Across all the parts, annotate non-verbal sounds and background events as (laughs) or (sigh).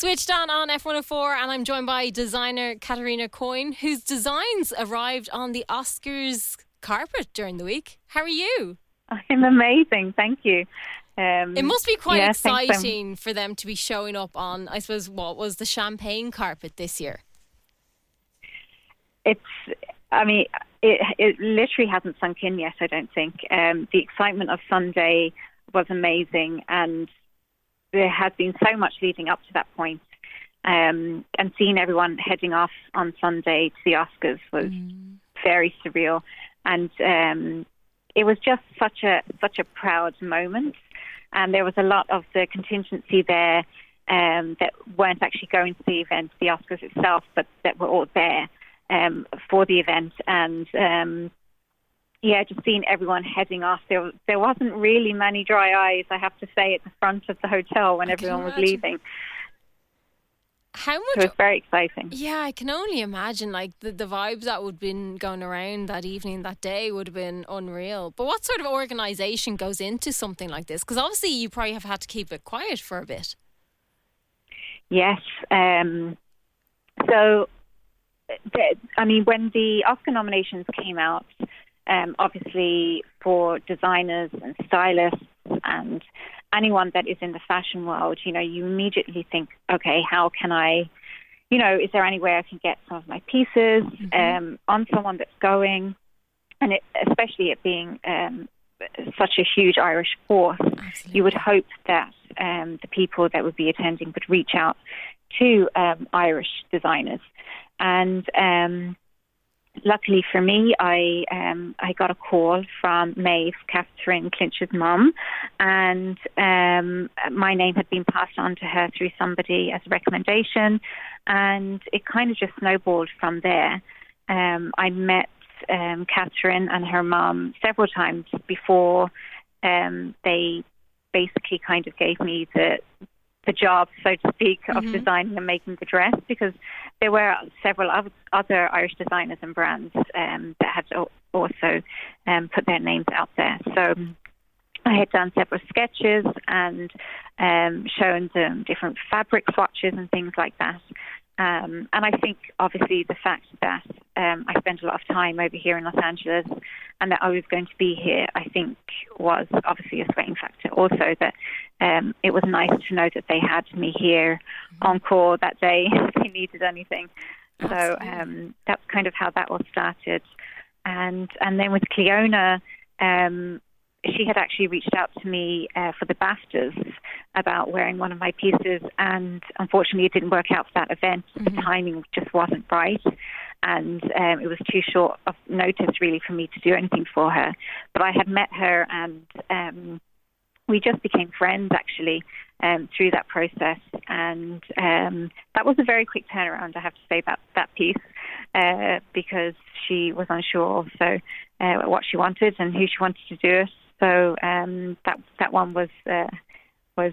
Switched on on F104, and I'm joined by designer Caterina Coyne, whose designs arrived on the Oscars carpet during the week. How are you? I'm amazing, thank you. Um, it must be quite yeah, exciting for them to be showing up on, I suppose, what was the champagne carpet this year? It's, I mean, it, it literally hasn't sunk in yet, I don't think. Um, the excitement of Sunday was amazing, and there has been so much leading up to that point. Um, and seeing everyone heading off on Sunday to the Oscars was mm. very surreal, and um, it was just such a such a proud moment. And there was a lot of the contingency there um, that weren't actually going to the event, the Oscars itself, but that were all there um, for the event. And um, yeah, just seeing everyone heading off. There, there wasn't really many dry eyes, I have to say, at the front of the hotel when everyone was leaving. How much? It was very exciting. Yeah, I can only imagine. Like the, the vibes that would have been going around that evening, that day would have been unreal. But what sort of organisation goes into something like this? Because obviously you probably have had to keep it quiet for a bit. Yes. Um, so, I mean, when the Oscar nominations came out, um, obviously for designers and stylists and anyone that is in the fashion world, you know, you immediately think, okay, how can I, you know, is there any way I can get some of my pieces mm-hmm. um, on someone that's going, and it, especially it being um, such a huge Irish force, Absolutely. you would hope that um, the people that would be attending would reach out to um, Irish designers, and um, luckily for me, I um, I got a call from Maeve, Catherine Clinch's mum, and um, my name had been passed on to her through somebody as a recommendation, and it kind of just snowballed from there. Um, I met um, Catherine and her mum several times before um, they basically kind of gave me the the job, so to speak, of mm-hmm. designing and making the dress because there were several other Irish designers and brands um, that had also um, put their names out there. So I had done several sketches and um, shown them different fabric swatches and things like that. Um, and I think, obviously, the fact that um, I spent a lot of time over here in Los Angeles and that I was going to be here, I think, was obviously a swaying factor. Also, that um, it was nice to know that they had me here on call that day (laughs) if they needed anything. So um, that's kind of how that all started. And and then with Cleona, um, she had actually reached out to me uh, for the BAFTAs about wearing one of my pieces, and unfortunately, it didn't work out for that event. Mm-hmm. The timing just wasn't right, and um, it was too short of notice really for me to do anything for her. But I had met her, and um, we just became friends actually um, through that process, and um, that was a very quick turnaround. I have to say about that piece uh, because she was unsure also uh, what she wanted and who she wanted to do it. So um, that that one was uh, was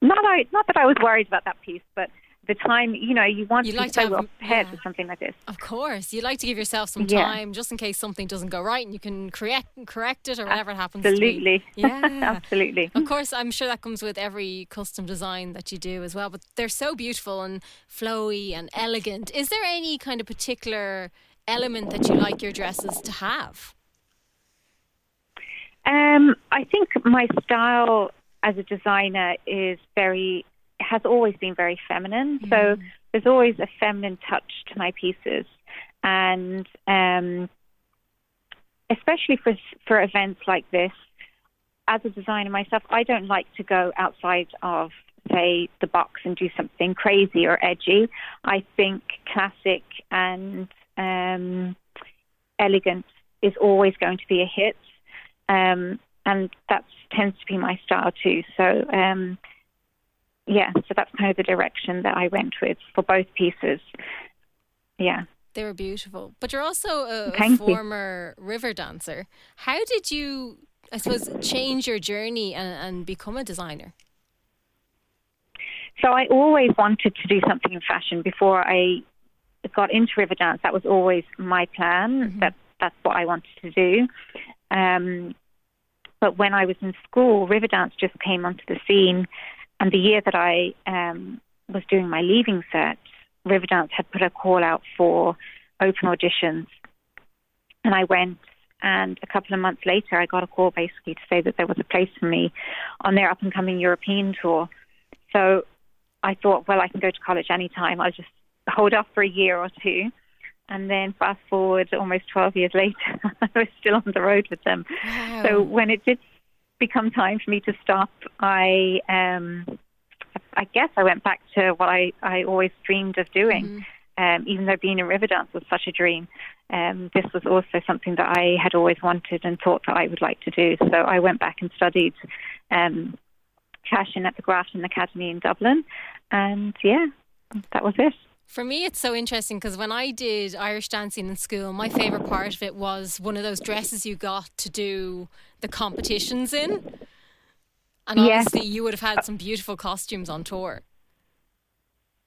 not I, not that I was worried about that piece, but the time you know you want you to like be so have, ahead yeah. with something like this. Of course, you like to give yourself some time yeah. just in case something doesn't go right, and you can correct correct it or whatever happens. Absolutely, yeah, (laughs) absolutely. Of course, I'm sure that comes with every custom design that you do as well. But they're so beautiful and flowy and elegant. Is there any kind of particular element that you like your dresses to have? Um, I think my style as a designer is very has always been very feminine. Mm. So there's always a feminine touch to my pieces, and um, especially for for events like this, as a designer myself, I don't like to go outside of say the box and do something crazy or edgy. I think classic and um, elegant is always going to be a hit. Um, and that tends to be my style too. So, um, yeah, so that's kind of the direction that I went with for both pieces. Yeah. They were beautiful. But you're also a, a former you. river dancer. How did you, I suppose, change your journey and, and become a designer? So I always wanted to do something in fashion before I got into Riverdance. That was always my plan. Mm-hmm. That that's what I wanted to do. Um, but when I was in school, Riverdance just came onto the scene. And the year that I um, was doing my leaving cert, Riverdance had put a call out for open auditions, and I went. And a couple of months later, I got a call basically to say that there was a place for me on their up and coming European tour. So I thought, well, I can go to college anytime. I'll just hold off for a year or two. And then fast forward almost 12 years later, (laughs) I was still on the road with them. Wow. So when it did become time for me to stop, I um, I guess I went back to what I, I always dreamed of doing. Mhm. Um, even though being in Riverdance was such a dream, um, this was also something that I had always wanted and thought that I would like to do. So I went back and studied um, fashion at the Grafton Academy in Dublin, and yeah, that was it. For me, it's so interesting because when I did Irish dancing in school, my favourite part of it was one of those dresses you got to do the competitions in. And obviously, you would have had some beautiful costumes on tour.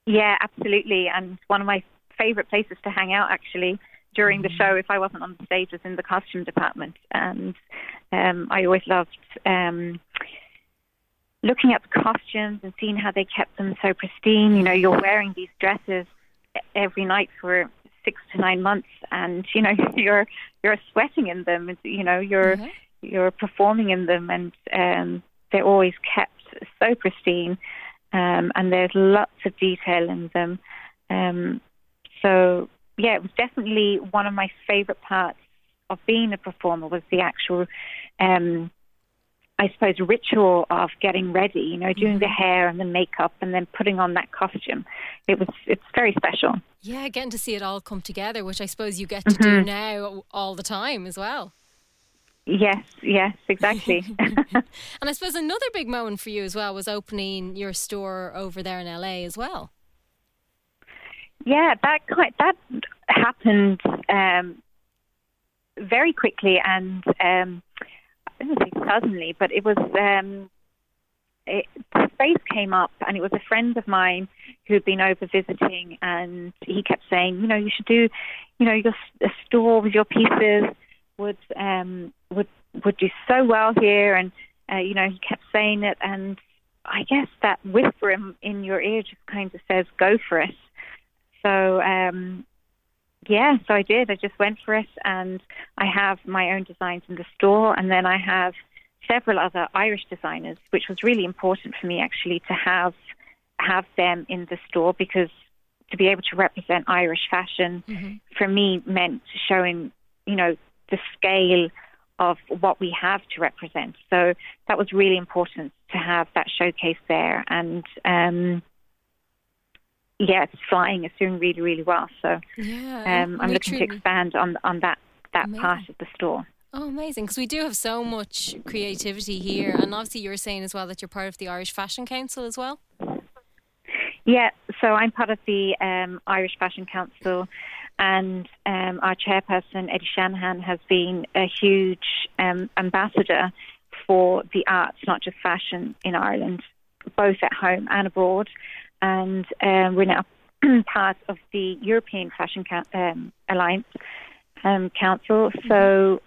Yeah, absolutely. And one of my favorite places to hang out actually during the show, if I wasn't on the stage, was in the costume department. And um, I always loved um, looking at the costumes and seeing how they kept them so pristine. You know, you're wearing these dresses every night for six to nine months, and you know (laughs) you're you're sweating in them. You know, you're Yeah. you're performing in them, and um, they're always kept so pristine, um, and there's lots of detail in them. Um, so yeah, it was definitely one of my favourite parts of being a performer was the actual, um, I suppose, ritual of getting ready. You know, doing the hair and the makeup, and then putting on that costume. It was it's very special. Yeah, getting to see it all come together, which I suppose you get to do Mm-hmm. now all the time as well. Yes, yes, exactly. (laughs) (laughs) And I suppose another big moment for you as well was opening your store over there in LA as well. Yeah, that quite that happened um, very quickly and um, Say suddenly, but it was um, it, space came up, and it was a friend of mine who'd been over visiting, and he kept saying, you know, you should do, you know, your a store with your pieces would um, would would do so well here, and uh, you know, he kept saying it, and I guess that whisper in, in your ear just kind of says, go for it. So, um, yeah, so I did. I just went for it, and I have my own designs in the store, and then I have several other Irish designers, which was really important for me actually to have have them in the store because to be able to represent Irish fashion for me meant showing, you know, the scale of what we have to represent. So that was really important to have that showcase there, and um, yeah, it's flying. It's doing really, really well. So Yeah. um, I'm looking to expand on on that that Amazing. part of the store. Oh, amazing. Because we do have so much creativity here. And obviously, you were saying as well that you're part of the Irish Fashion Council as well. Yeah, so I'm part of the um, Irish Fashion Council, and um, our chairperson, Eddie Shanahan, has been a huge um, ambassador for the arts, not just fashion, in Ireland, both at home and abroad. And um, we're now (clears throat) part of the European Fashion um, Alliance um, Council, so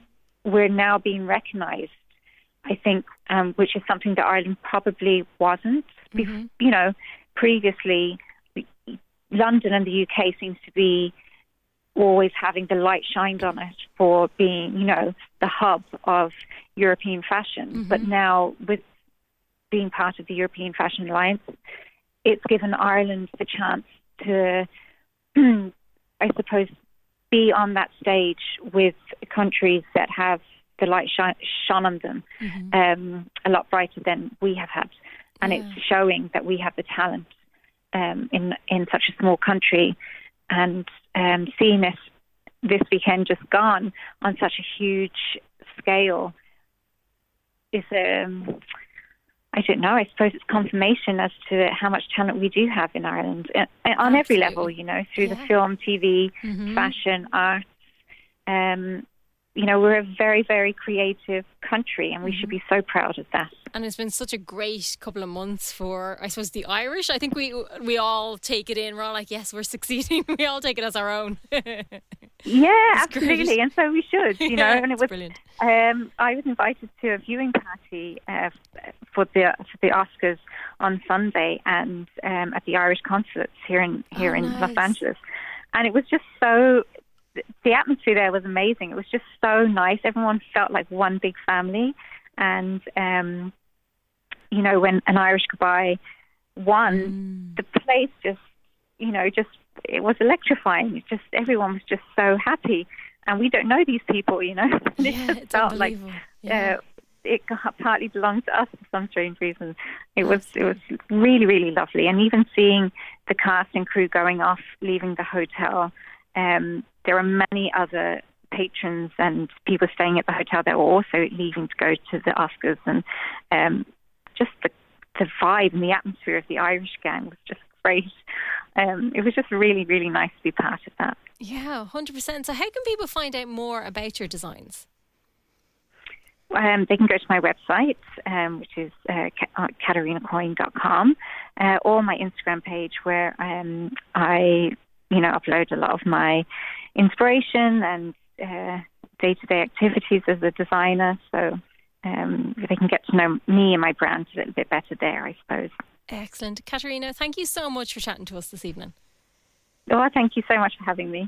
we're now being recognised. I think, um, which is something that Ireland probably wasn't. Bef- You know, previously, London and the UK seems to be always having the light shined on it for being, you know, the hub of European fashion. But now, with being part of the European Fashion Alliance, it's given Ireland the chance to, (clears throat) I suppose, be on that stage with countries that have the light shine, shone on them um, a lot brighter than we have had. And Yeah. it's showing that we have the talent um, in in such a small country, and um, seeing it this weekend just gone on such a huge scale is um, I don't know. I suppose it's confirmation as to how much talent we do have in Ireland uh, on every level. You know, through the film, TV, Mhm. fashion, arts. Um, you know, we're a very, very creative country and we mm-hmm. should be so proud of that. And it's been such a great couple of months for, I suppose, the Irish. I think we we all take it in. We're all like, yes, we're succeeding. (laughs) we all take it as our own. (laughs) yeah, absolutely. Great. And so we should, you know. Yeah, (laughs) and it was, brilliant. Um, I was invited to a viewing party uh, for the for the Oscars on Sunday and um, at the Irish consulates here in here oh, in nice. Los Angeles. And it was just so the atmosphere there was amazing. It was just so nice. Everyone felt like one big family, and um, you know, when an Irish goodbye won, mm. the place just, you know, just it was electrifying. It just everyone was just so happy, and we don't know these people, you know. (laughs) it yeah, just felt like yeah. uh, it partly belonged to us for some strange reason. It was it was really really lovely, and even seeing the cast and crew going off, leaving the hotel. Um, there are many other patrons and people staying at the hotel that were also leaving to go to the Oscars, and um, just the the vibe and the atmosphere of the Irish gang was just great. Um, it was just really, really nice to be part of that. Yeah, hundred percent. So, how can people find out more about your designs? Um, they can go to my website, um, which is uh, caterinacoyne.com, uh, or my Instagram page, where um, I, you know, upload a lot of my inspiration and day to day activities as a designer. So um, they can get to know me and my brand a little bit better there, I suppose. Excellent. Caterina, thank you so much for chatting to us this evening. Oh, thank you so much for having me.